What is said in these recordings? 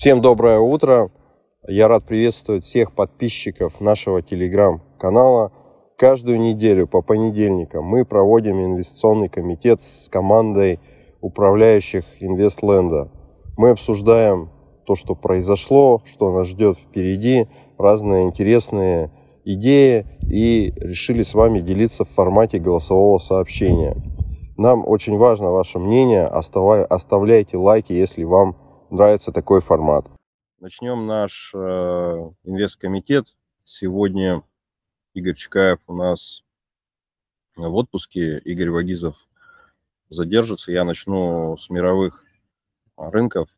Всем доброе утро. Я рад приветствовать всех подписчиков нашего телеграм-канала. Каждую неделю по понедельникам мы проводим инвестиционный комитет с командой управляющих Инвестленда. Мы обсуждаем то, что произошло, что нас ждет впереди, разные интересные идеи и решили с вами делиться в формате голосового сообщения. Нам очень важно ваше мнение, оставляйте лайки, если вам нравится такой формат. Начнем наш э, инвесткомитет. Сегодня Игорь Чекаев у нас в отпуске, Игорь Вагизов задержится. Я начну с мировых рынков.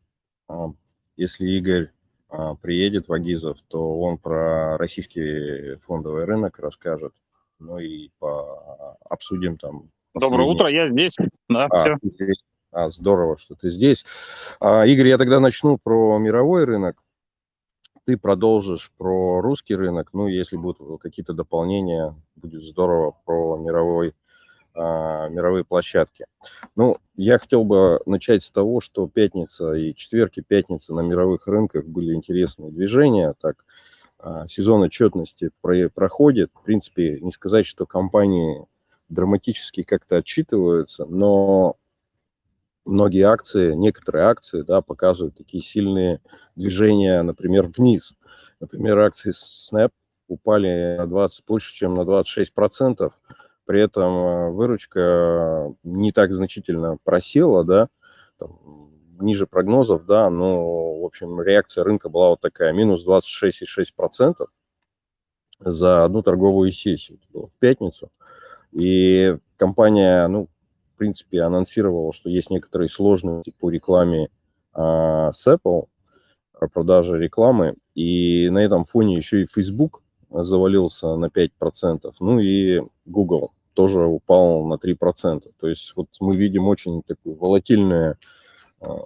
А, если Игорь а, приедет, Вагизов, то он про российский фондовый рынок расскажет. Ну и по, обсудим там. Последние... Доброе утро, я здесь. Да, а, все. А, здорово, что ты здесь. А, Игорь, я тогда начну про мировой рынок. Ты продолжишь про русский рынок. Ну, если будут какие-то дополнения, будет здорово про мировой, а, мировые площадки. Ну, я хотел бы начать с того, что пятница и четверг и пятница на мировых рынках были интересные движения. Так, а, сезон отчетности про проходит. В принципе, не сказать, что компании драматически как-то отчитываются, но многие акции, некоторые акции, да, показывают такие сильные движения, например, вниз. Например, акции Snap упали на 20, больше, чем на 26 процентов, при этом э, выручка не так значительно просела, да, там, ниже прогнозов, да, но, в общем, реакция рынка была вот такая, минус 26,6% за одну торговую сессию, это было в пятницу, и компания, ну, принципе, анонсировала, что есть некоторые сложности по рекламе а, с Apple, о продаже рекламы, и на этом фоне еще и Facebook завалился на 5%, ну и Google тоже упал на 3%. То есть вот мы видим очень такую волатильную а,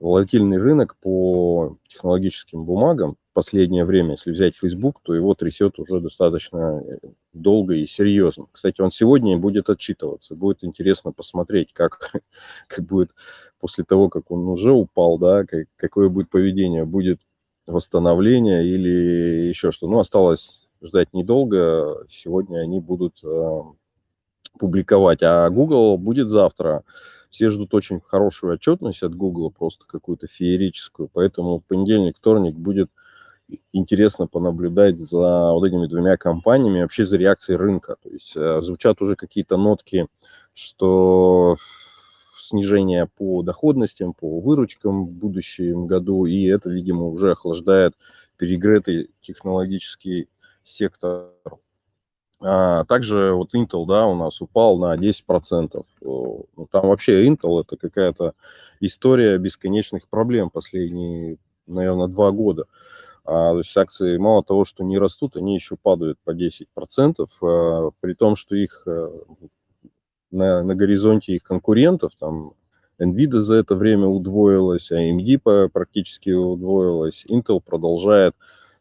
волатильный рынок по технологическим бумагам. в последнее время. Если взять Facebook, то его трясет уже достаточно э, долго и серьезно. Кстати, он сегодня будет отчитываться. Будет интересно посмотреть, как, как будет после того, как он уже упал, да, как, какое будет поведение. Будет восстановление или еще что. Ну, осталось ждать недолго. Сегодня они будут э, публиковать. А Google будет завтра. Все ждут очень хорошую отчетность от Google, просто какую-то феерическую. Поэтому понедельник, вторник будет интересно понаблюдать за вот этими двумя компаниями, вообще за реакцией рынка. То есть э, звучат уже какие-то нотки, что снижение по доходностям, по выручкам в будущем году, и это, видимо, уже охлаждает перегретый технологический сектор а, также вот Intel, да, у нас упал на 10%. Ну, там вообще Intel это какая-то история бесконечных проблем последние, наверное, два года. А, то есть акции мало того, что не растут, они еще падают по 10%, а, при том, что их а, на, на горизонте их конкурентов, там NVIDIA за это время удвоилась, AMD практически удвоилась, Intel продолжает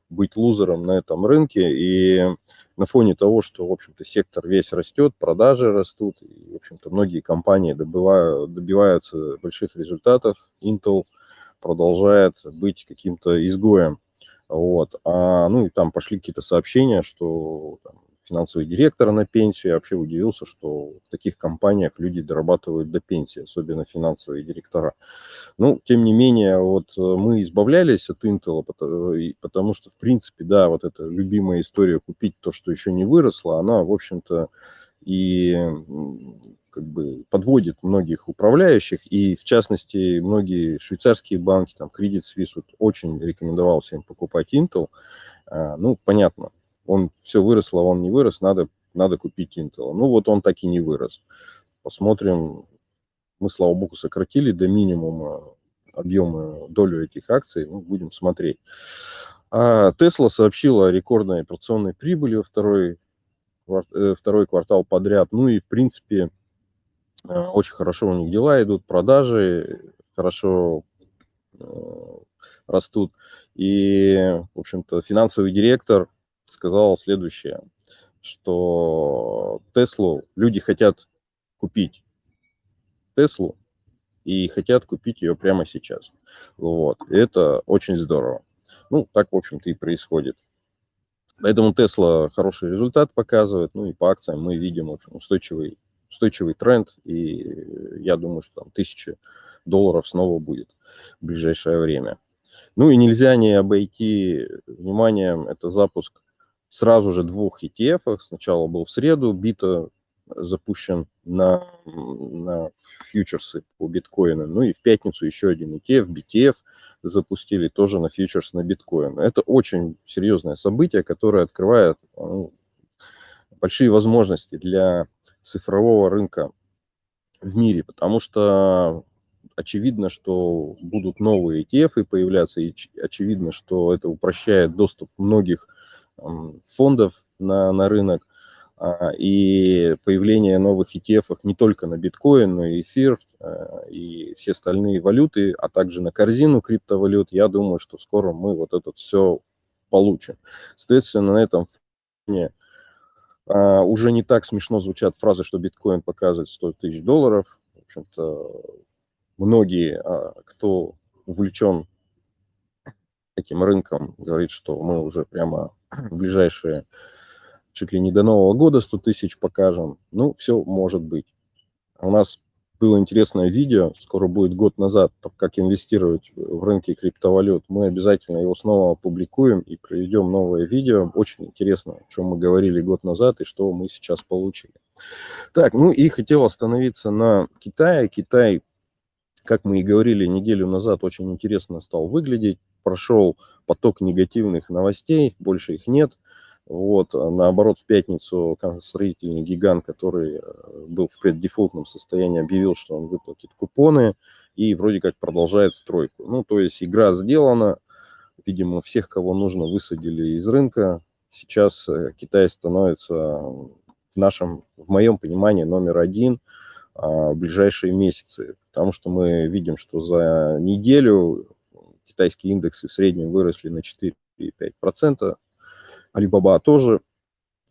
быть лузером на этом рынке, и на фоне того, что, в общем-то, сектор весь растет, продажи растут, и, в общем-то, многие компании добывают, добиваются больших результатов, Intel продолжает быть каким-то изгоем. Вот. А, ну и там пошли какие-то сообщения, что там, финансовый директор на пенсию. Я вообще удивился, что в таких компаниях люди дорабатывают до пенсии, особенно финансовые директора. Ну, тем не менее, вот э, мы избавлялись от Intel, потому что, в принципе, да, вот эта любимая история купить то, что еще не выросло, она, в общем-то, и как бы подводит многих управляющих, и в частности многие швейцарские банки, там Credit Suisse вот, очень рекомендовал всем покупать Intel. А, ну, понятно, он все выросло, а он не вырос, надо, надо купить Intel. Ну вот он так и не вырос. Посмотрим. Мы, слава богу, сократили до минимума объемы, долю этих акций. Ну, будем смотреть. А Tesla сообщила о рекордной операционной прибыли во второй, второй квартал подряд. Ну и, в принципе, э, очень хорошо у них дела идут, продажи хорошо э, растут. И, в общем-то, финансовый директор сказал следующее, что Теслу люди хотят купить Теслу, и хотят купить ее прямо сейчас. Вот. Это очень здорово. Ну, так, в общем-то, и происходит. Поэтому Tesla хороший результат показывает, ну и по акциям мы видим очень устойчивый, устойчивый тренд, и я думаю, что там тысячи долларов снова будет в ближайшее время. Ну и нельзя не обойти вниманием, это запуск сразу же двух ETF. Сначала был в среду, бита запущен на, на фьючерсы по биткоину. Ну и в пятницу еще один ETF, BTF запустили тоже на фьючерс на биткоин. Это очень серьезное событие, которое открывает ну, большие возможности для цифрового рынка в мире, потому что очевидно, что будут новые ETF появляться, и очевидно, что это упрощает доступ многих фондов на, на рынок, а, и появление новых ETF не только на биткоин, но и эфир, и все остальные валюты, а также на корзину криптовалют, я думаю, что скоро мы вот это все получим. Соответственно, на этом фоне а, уже не так смешно звучат фразы, что биткоин показывает 100 тысяч долларов. В общем-то, многие, кто увлечен этим рынком, говорит, что мы уже прямо в ближайшие чуть ли не до Нового года 100 тысяч покажем. Ну, все может быть. У нас было интересное видео, скоро будет год назад, как инвестировать в рынки криптовалют. Мы обязательно его снова опубликуем и проведем новое видео. Очень интересно, о чем мы говорили год назад и что мы сейчас получили. Так, ну и хотел остановиться на Китае. Китай, как мы и говорили неделю назад, очень интересно стал выглядеть. Прошел поток негативных новостей, больше их нет. Вот, а наоборот, в пятницу строительный гигант, который э, был в преддефолтном состоянии, объявил, что он выплатит купоны и вроде как продолжает стройку. Ну, то есть игра сделана, видимо, всех, кого нужно, высадили из рынка. Сейчас э, Китай становится в нашем, в моем понимании, номер один а, в ближайшие месяцы, потому что мы видим, что за неделю китайские индексы в среднем выросли на 4,5%, Alibaba тоже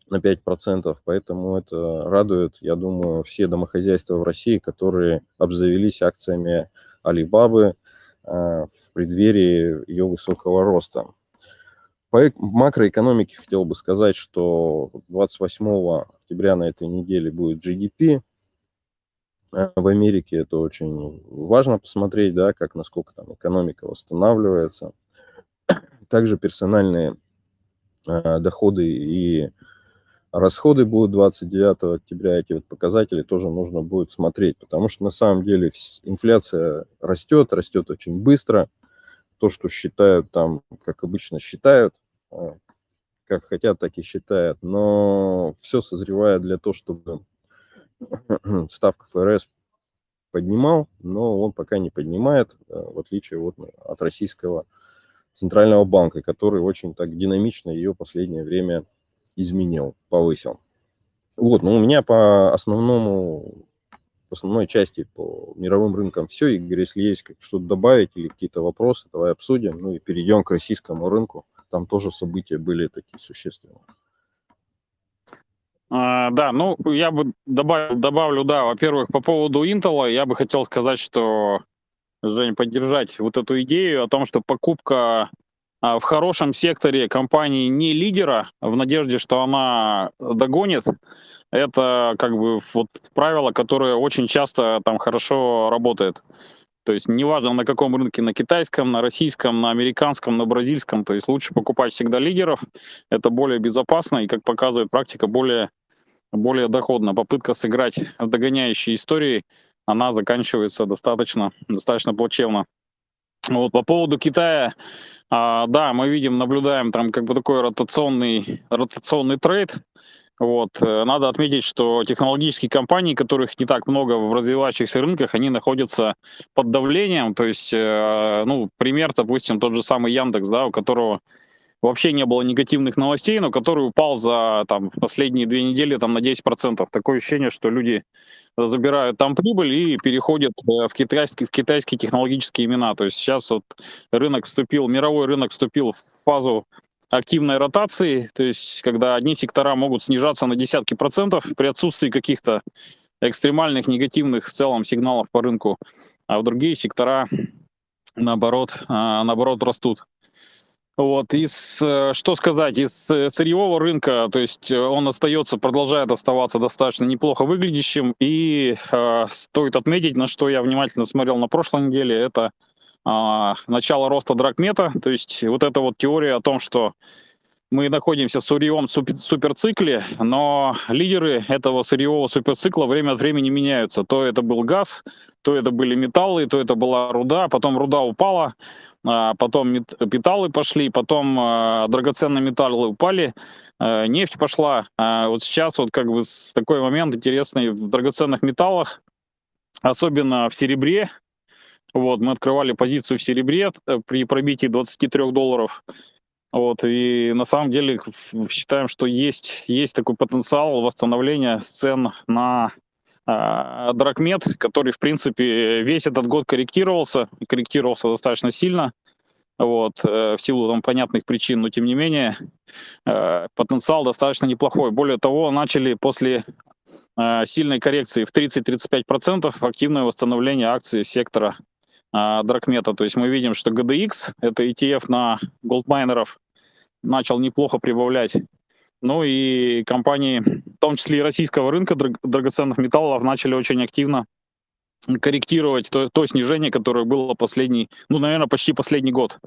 на 5%, поэтому это радует, я думаю, все домохозяйства в России, которые обзавелись акциями Alibaba в преддверии ее высокого роста. По макроэкономике хотел бы сказать, что 28 октября на этой неделе будет GDP. А, в Америке это очень важно посмотреть, да, как насколько там экономика восстанавливается. Также персональные Э, доходы и расходы будут 29 октября, эти вот показатели тоже нужно будет смотреть, потому что на самом деле инфляция растет, растет очень быстро. То, что считают там, как обычно считают, э, как хотят, так и считают, но все созревает для того, чтобы ставка ФРС поднимал, но он пока не поднимает, э, в отличие вот от российского Центрального банка, который очень так динамично ее последнее время изменил, повысил. Вот, ну у меня по основному, по основной части по мировым рынкам все. Игорь, если есть что-то добавить или какие-то вопросы, давай обсудим. Ну и перейдем к российскому рынку. Там тоже события были такие существенные. А, да, ну я бы добавил, добавлю, да, во-первых, по поводу Intel, я бы хотел сказать, что Жень, поддержать вот эту идею о том, что покупка а, в хорошем секторе компании не лидера, в надежде, что она догонит, это как бы вот правило, которое очень часто там хорошо работает. То есть неважно на каком рынке, на китайском, на российском, на американском, на бразильском, то есть лучше покупать всегда лидеров, это более безопасно и, как показывает практика, более, более доходно. Попытка сыграть в догоняющие истории она заканчивается достаточно, достаточно плачевно. Вот по поводу Китая, а, да, мы видим, наблюдаем там как бы такой ротационный, ротационный трейд. Вот. Э, надо отметить, что технологические компании, которых не так много в развивающихся рынках, они находятся под давлением. То есть, э, ну, пример, допустим, тот же самый Яндекс, да, у которого вообще не было негативных новостей, но который упал за там, последние две недели там, на 10%. Такое ощущение, что люди забирают там прибыль и переходят э, в китайские, в китайские технологические имена. То есть сейчас вот рынок вступил, мировой рынок вступил в фазу активной ротации, то есть когда одни сектора могут снижаться на десятки процентов при отсутствии каких-то экстремальных негативных в целом сигналов по рынку, а в другие сектора, наоборот, наоборот растут. Вот, из, э, что сказать, из э, сырьевого рынка, то есть э, он остается, продолжает оставаться достаточно неплохо выглядящим, и э, стоит отметить, на что я внимательно смотрел на прошлой неделе, это э, начало роста драгмета, то есть вот эта вот теория о том, что мы находимся в сырьевом суперцикле, но лидеры этого сырьевого суперцикла время от времени меняются. То это был газ, то это были металлы, то это была руда, потом руда упала, потом металлы пошли, потом а, драгоценные металлы упали, а, нефть пошла. Вот сейчас вот как бы такой момент интересный в драгоценных металлах, особенно в серебре. Вот, мы открывали позицию в серебре э, при пробитии 23 долларов. Вот, и на самом деле считаем, что есть, есть такой потенциал восстановления цен на а, Дракмет, который, в принципе, весь этот год корректировался, корректировался достаточно сильно, вот, э, в силу там понятных причин, но тем не менее э, потенциал достаточно неплохой. Более того, начали после э, сильной коррекции в 30-35% активное восстановление акций сектора Дракмета. То есть мы видим, что GDX, это ETF на голдмайнеров, начал неплохо прибавлять ну и компании, в том числе и российского рынка драгоценных металлов, начали очень активно корректировать то, то снижение, которое было последний, ну, наверное, почти последний год.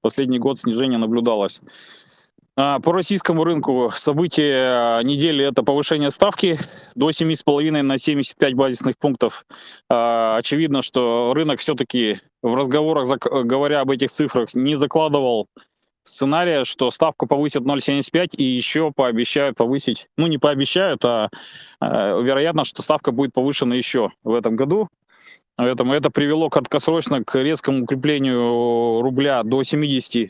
Последний год снижение наблюдалось. А, по российскому рынку событие недели – это повышение ставки до 7,5 на 75 базисных пунктов. А, очевидно, что рынок все-таки в разговорах, говоря об этих цифрах, не закладывал сценария, что ставку повысят 0,75 и еще пообещают повысить, ну не пообещают, а э, вероятно, что ставка будет повышена еще в этом году. Поэтому это привело краткосрочно к резкому укреплению рубля до 70 э,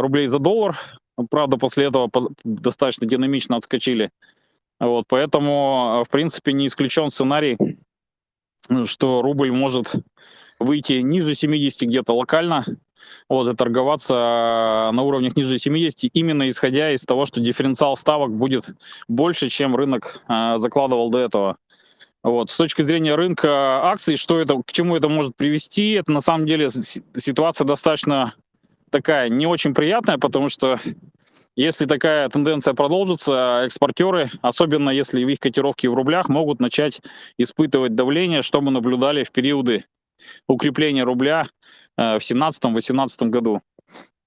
рублей за доллар. Правда, после этого достаточно динамично отскочили. Вот, поэтому, в принципе, не исключен сценарий, что рубль может выйти ниже 70 где-то локально, вот, и торговаться э, на уровнях ниже 70, именно исходя из того, что дифференциал ставок будет больше, чем рынок э, закладывал до этого. Вот. С точки зрения рынка акций, что это, к чему это может привести, это на самом деле ситуация достаточно такая не очень приятная, потому что если такая тенденция продолжится, экспортеры, особенно если их котировки в рублях, могут начать испытывать давление, что мы наблюдали в периоды укрепления рубля Э, в 2017-2018 году.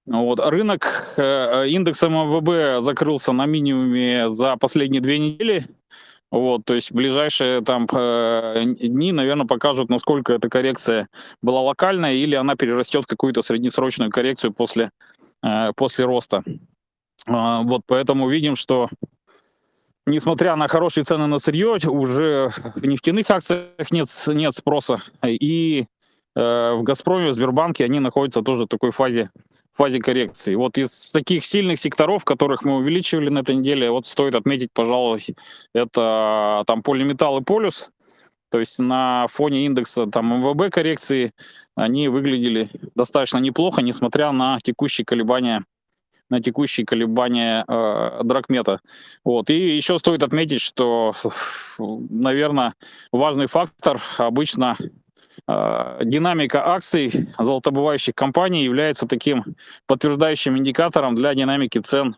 Вот. Рынок э, индекса МВБ закрылся на минимуме за последние две недели. Вот, то есть ближайшие там э, дни, наверное, покажут, насколько эта коррекция была локальная или она перерастет в какую-то среднесрочную коррекцию после, после роста. А, вот, поэтому видим, что несмотря на хорошие цены на сырье, уже в нефтяных акциях нет, нет спроса. И Э, в «Газпроме», в Сбербанке, они находятся тоже в такой фазе, фазе коррекции. Вот из таких сильных секторов, которых мы увеличивали на этой неделе, вот стоит отметить, пожалуй, это там полиметалл и полюс. То есть на фоне индекса там МВБ коррекции они выглядели достаточно неплохо, несмотря на текущие колебания на текущие колебания э, дракмета. Вот. И еще стоит отметить, что, наверное, важный фактор обычно Э, динамика акций золотобывающих компаний является таким подтверждающим индикатором для динамики цен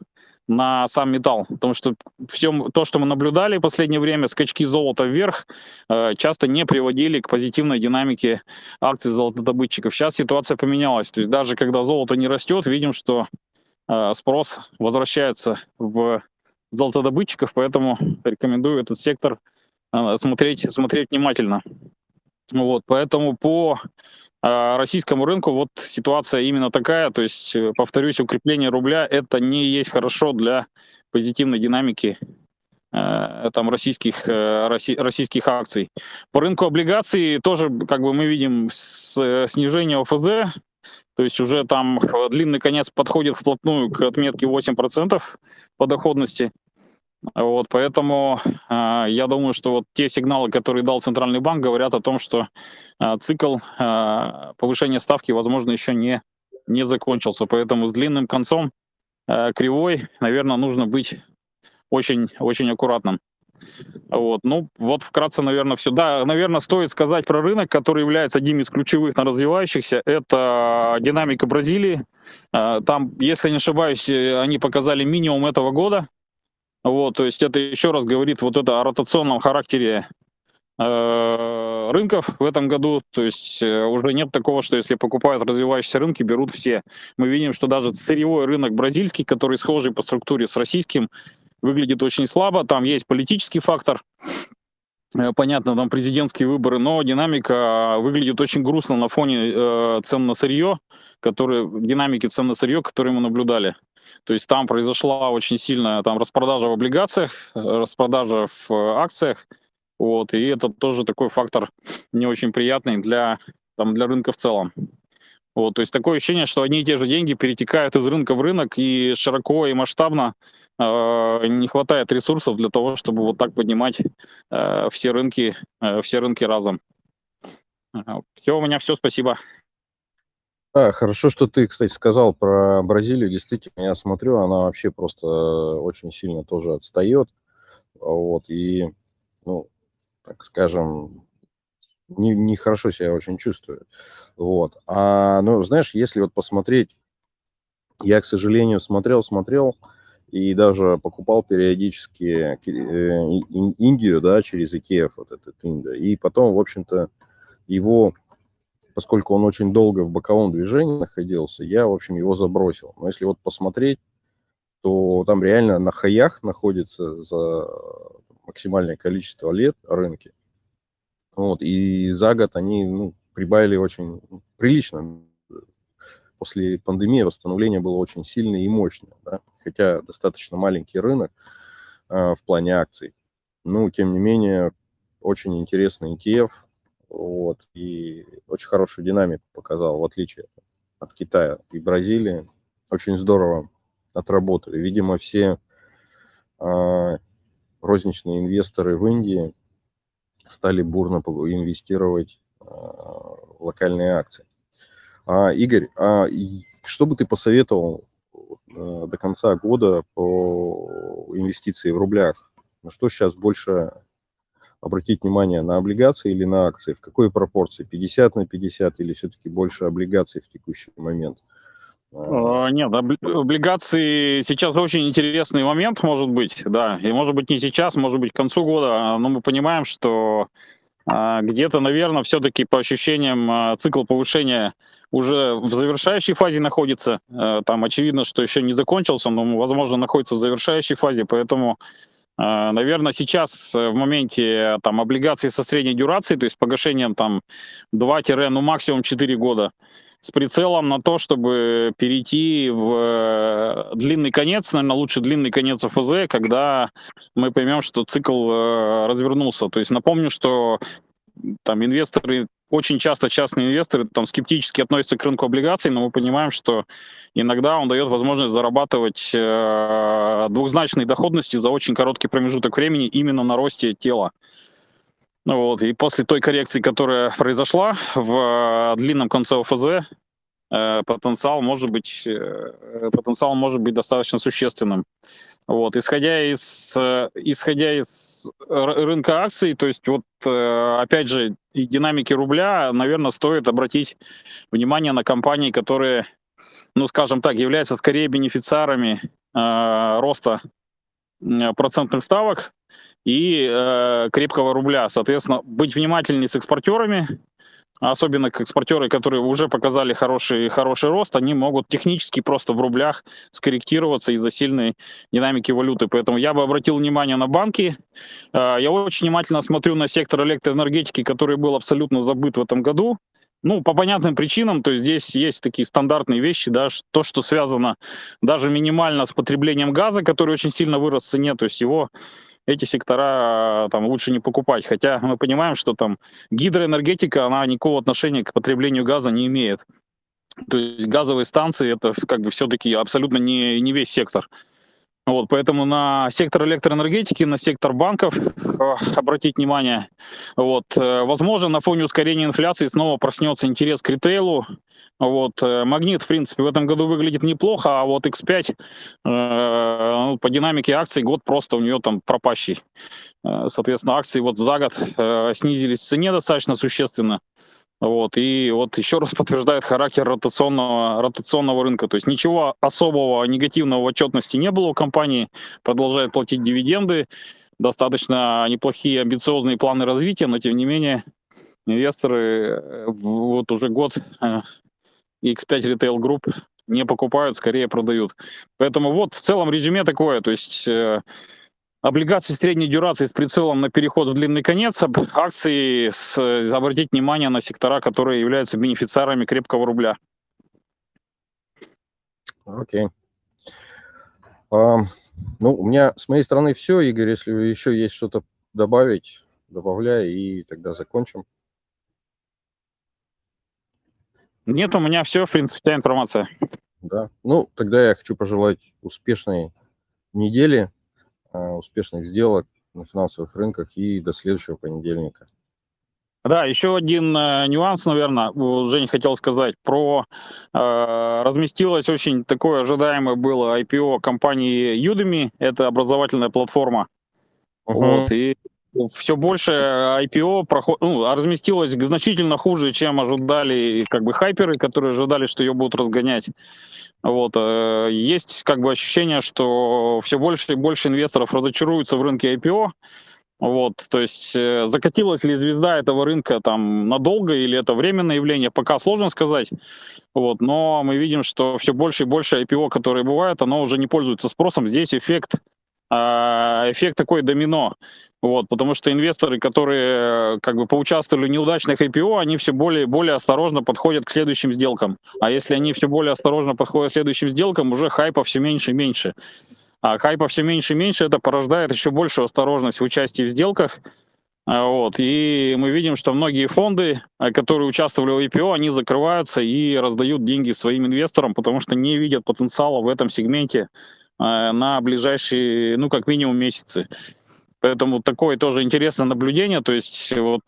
на сам металл. Потому что все то, что мы наблюдали в последнее время, скачки золота вверх, э, часто не приводили к позитивной динамике акций золотодобытчиков. Сейчас ситуация поменялась. То есть даже когда золото не растет, видим, что спрос возвращается в золотодобытчиков, поэтому рекомендую этот сектор смотреть, смотреть внимательно. Вот, поэтому по э, российскому рынку вот ситуация именно такая. То есть, э, повторюсь, укрепление рубля это не есть хорошо для позитивной динамики э, там российских, э, россий, российских акций. По рынку облигаций тоже, как бы мы видим, э, снижение ОФЗ, то есть уже там длинный конец подходит вплотную к отметке 8% по доходности. Вот, поэтому э, я думаю, что вот те сигналы, которые дал Центральный банк, говорят о том, что э, цикл э, повышения ставки, возможно, еще не, не закончился. Поэтому с длинным концом э, кривой, наверное, нужно быть очень, очень аккуратным. Вот, ну, вот вкратце, наверное, все. Да, наверное, стоит сказать про рынок, который является одним из ключевых на развивающихся. Это динамика Бразилии. А, там, если не ошибаюсь, они показали минимум этого года. Вот, то есть это еще раз говорит вот это о ротационном характере э, рынков в этом году. То есть э, уже нет такого, что если покупают развивающиеся рынки, берут все. Мы видим, что даже сырьевой рынок бразильский, который схожий по структуре с российским, выглядит очень слабо. Там есть политический фактор, э, понятно, там президентские выборы, но динамика выглядит очень грустно на фоне э, цен на сырье, которые, динамики цен на сырье, которые мы наблюдали. То есть там произошла очень сильная там распродажа в облигациях, распродажа в э, акциях, вот, и это тоже такой фактор не очень приятный для, там, для рынка в целом. Вот, то есть такое ощущение, что одни и те же деньги перетекают из рынка в рынок и широко и масштабно э, не хватает ресурсов для того, чтобы вот так поднимать э, все рынки, э, все рынки разом. Все, у меня все, спасибо. Да, хорошо, что ты, кстати, сказал про Бразилию. Действительно, я смотрю, она вообще просто очень сильно тоже отстает. Вот, и, ну, так скажем, нехорошо не хорошо себя очень чувствую. Вот. А, ну, знаешь, если вот посмотреть, я, к сожалению, смотрел, смотрел, и даже покупал периодически э, Индию, да, через IKEA, вот этот Индия. И потом, в общем-то, его поскольку он очень долго в боковом движении находился, я, в общем, его забросил. Но если вот посмотреть, то там реально на хаях находится за максимальное количество лет рынки. Вот, и за год они ну, прибавили очень прилично. После пандемии восстановление было очень сильное и мощное, да? хотя достаточно маленький рынок э, в плане акций. Ну, тем не менее, очень интересный ETF, вот, и очень хорошую динамику показал, в отличие от Китая и Бразилии. Очень здорово отработали. Видимо, все э, розничные инвесторы в Индии стали бурно инвестировать в локальные акции. А, Игорь, а что бы ты посоветовал э, до конца года по инвестиции в рублях? На что сейчас больше обратить внимание на облигации или на акции? В какой пропорции? 50 на 50 или все-таки больше облигаций в текущий момент? А, нет, облигации сейчас очень интересный момент, может быть, да. И может быть не сейчас, может быть к концу года, но мы понимаем, что а, где-то, наверное, все-таки по ощущениям а, цикл повышения уже в завершающей фазе находится. Там очевидно, что еще не закончился, но, возможно, находится в завершающей фазе, поэтому а, Наверное, сейчас э, в моменте там облигаций со средней дюрацией, то есть погашением там 2 ну максимум 4 года, с прицелом на то, чтобы перейти в э, длинный конец, наверное, лучше длинный конец ОФЗ, когда мы поймем, что цикл э, развернулся. То есть напомню, что там инвесторы очень часто частные инвесторы там скептически относятся к рынку облигаций, но мы понимаем, что иногда он дает возможность зарабатывать э, двухзначные доходности за очень короткий промежуток времени именно на росте тела. Ну вот, и после той коррекции, которая произошла в э, длинном конце ОФЗ, потенциал может быть э, потенциал может быть достаточно существенным. Вот, исходя из э, исходя из рынка акций, то есть вот опять же и динамики рубля, наверное, стоит обратить внимание на компании, которые, ну, скажем так, являются скорее бенефициарами э, роста процентных ставок и э, крепкого рубля. Соответственно, быть внимательнее с экспортерами, особенно как экспортеры, которые уже показали хороший, хороший рост, они могут технически просто в рублях скорректироваться из-за сильной динамики валюты. Поэтому я бы обратил внимание на банки. А, я очень внимательно смотрю на сектор электроэнергетики, который был абсолютно забыт в этом году. Ну, по понятным причинам, то есть здесь есть такие стандартные вещи, да, то, что связано даже минимально с потреблением газа, который очень сильно вырос в цене, то есть его эти сектора там лучше не покупать. Хотя мы понимаем, что там гидроэнергетика, она никакого отношения к потреблению газа не имеет. То есть газовые станции это как бы все-таки абсолютно не, не весь сектор. Вот, поэтому на сектор электроэнергетики, на сектор банков э, обратить внимание. Вот, э, возможно, на фоне ускорения инфляции снова проснется интерес к ритейлу. Вот, э, Магнит, в принципе, в этом году выглядит неплохо, а вот X5 э, ну, по динамике акций год просто у нее там пропащий. Соответственно, акции вот за год снизились в цене достаточно существенно. Вот, и вот еще раз подтверждает характер ротационного, ротационного рынка. То есть ничего особого негативного в отчетности не было у компании, продолжает платить дивиденды, достаточно неплохие амбициозные планы развития, но тем не менее инвесторы э, вот уже год э, X5 Retail Group не покупают, скорее продают. Поэтому вот в целом резюме такое, то есть э, облигации средней дюрации с прицелом на переход в длинный конец, акции с, обратить внимание на сектора, которые являются бенефициарами крепкого рубля. Окей. А, ну, у меня с моей стороны все, Игорь. Если еще есть что-то добавить, добавляй, и тогда закончим. Нет, у меня все, в принципе, вся информация. Да. Ну, тогда я хочу пожелать успешной недели. А, успешных сделок на финансовых рынках и до следующего понедельника. Да, еще один э, нюанс, наверное, Женя хотел сказать про э, разместилось очень такое ожидаемое было IPO компании Udemy, это образовательная платформа, uh-huh. вот и все больше IPO проход, ну, разместилось значительно хуже, чем ожидали как бы хайперы, которые ожидали, что ее будут разгонять. Вот. Э, есть как бы ощущение, что все больше и больше инвесторов разочаруются в рынке IPO. Вот, то есть э, закатилась ли звезда этого рынка там надолго или это временное явление, пока сложно сказать. Вот, но мы видим, что все больше и больше IPO, которые бывают, оно уже не пользуется спросом. Здесь эффект эффект такой домино. Вот, потому что инвесторы, которые как бы поучаствовали в неудачных IPO, они все более более осторожно подходят к следующим сделкам. А если они все более осторожно подходят к следующим сделкам, уже хайпа все меньше и меньше. А хайпа все меньше и меньше, это порождает еще большую осторожность в участии в сделках. А, вот. И мы видим, что многие фонды, а, которые участвовали в IPO, они закрываются и раздают деньги своим инвесторам, потому что не видят потенциала в этом сегменте а, на ближайшие, ну, как минимум, месяцы. Поэтому такое тоже интересное наблюдение. То есть вот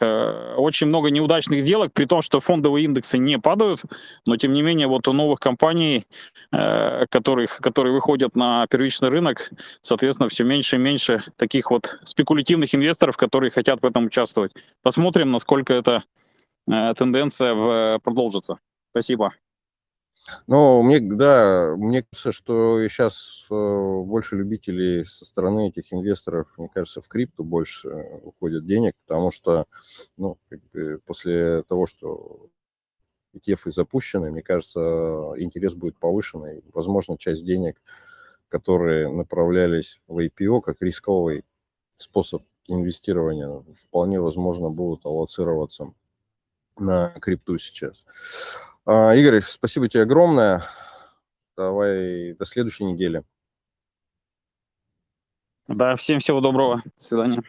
э, очень много неудачных сделок, при том, что фондовые индексы не падают, но тем не менее вот у новых компаний, э, которых, которые выходят на первичный рынок, соответственно, все меньше и меньше таких вот спекулятивных инвесторов, которые хотят в этом участвовать. Посмотрим, насколько эта э, тенденция в, продолжится. Спасибо. Ну, мне, да, мне кажется, что сейчас э, больше любителей со стороны этих инвесторов, мне кажется, в крипту больше уходит денег, потому что, ну, как бы после того, что ETF запущены, мне кажется, интерес будет повышенный. Возможно, часть денег, которые направлялись в IPO как рисковый способ инвестирования, вполне возможно будут аллоцироваться на крипту сейчас. А, Игорь, спасибо тебе огромное. Давай до следующей недели. Да, всем всего доброго. До свидания.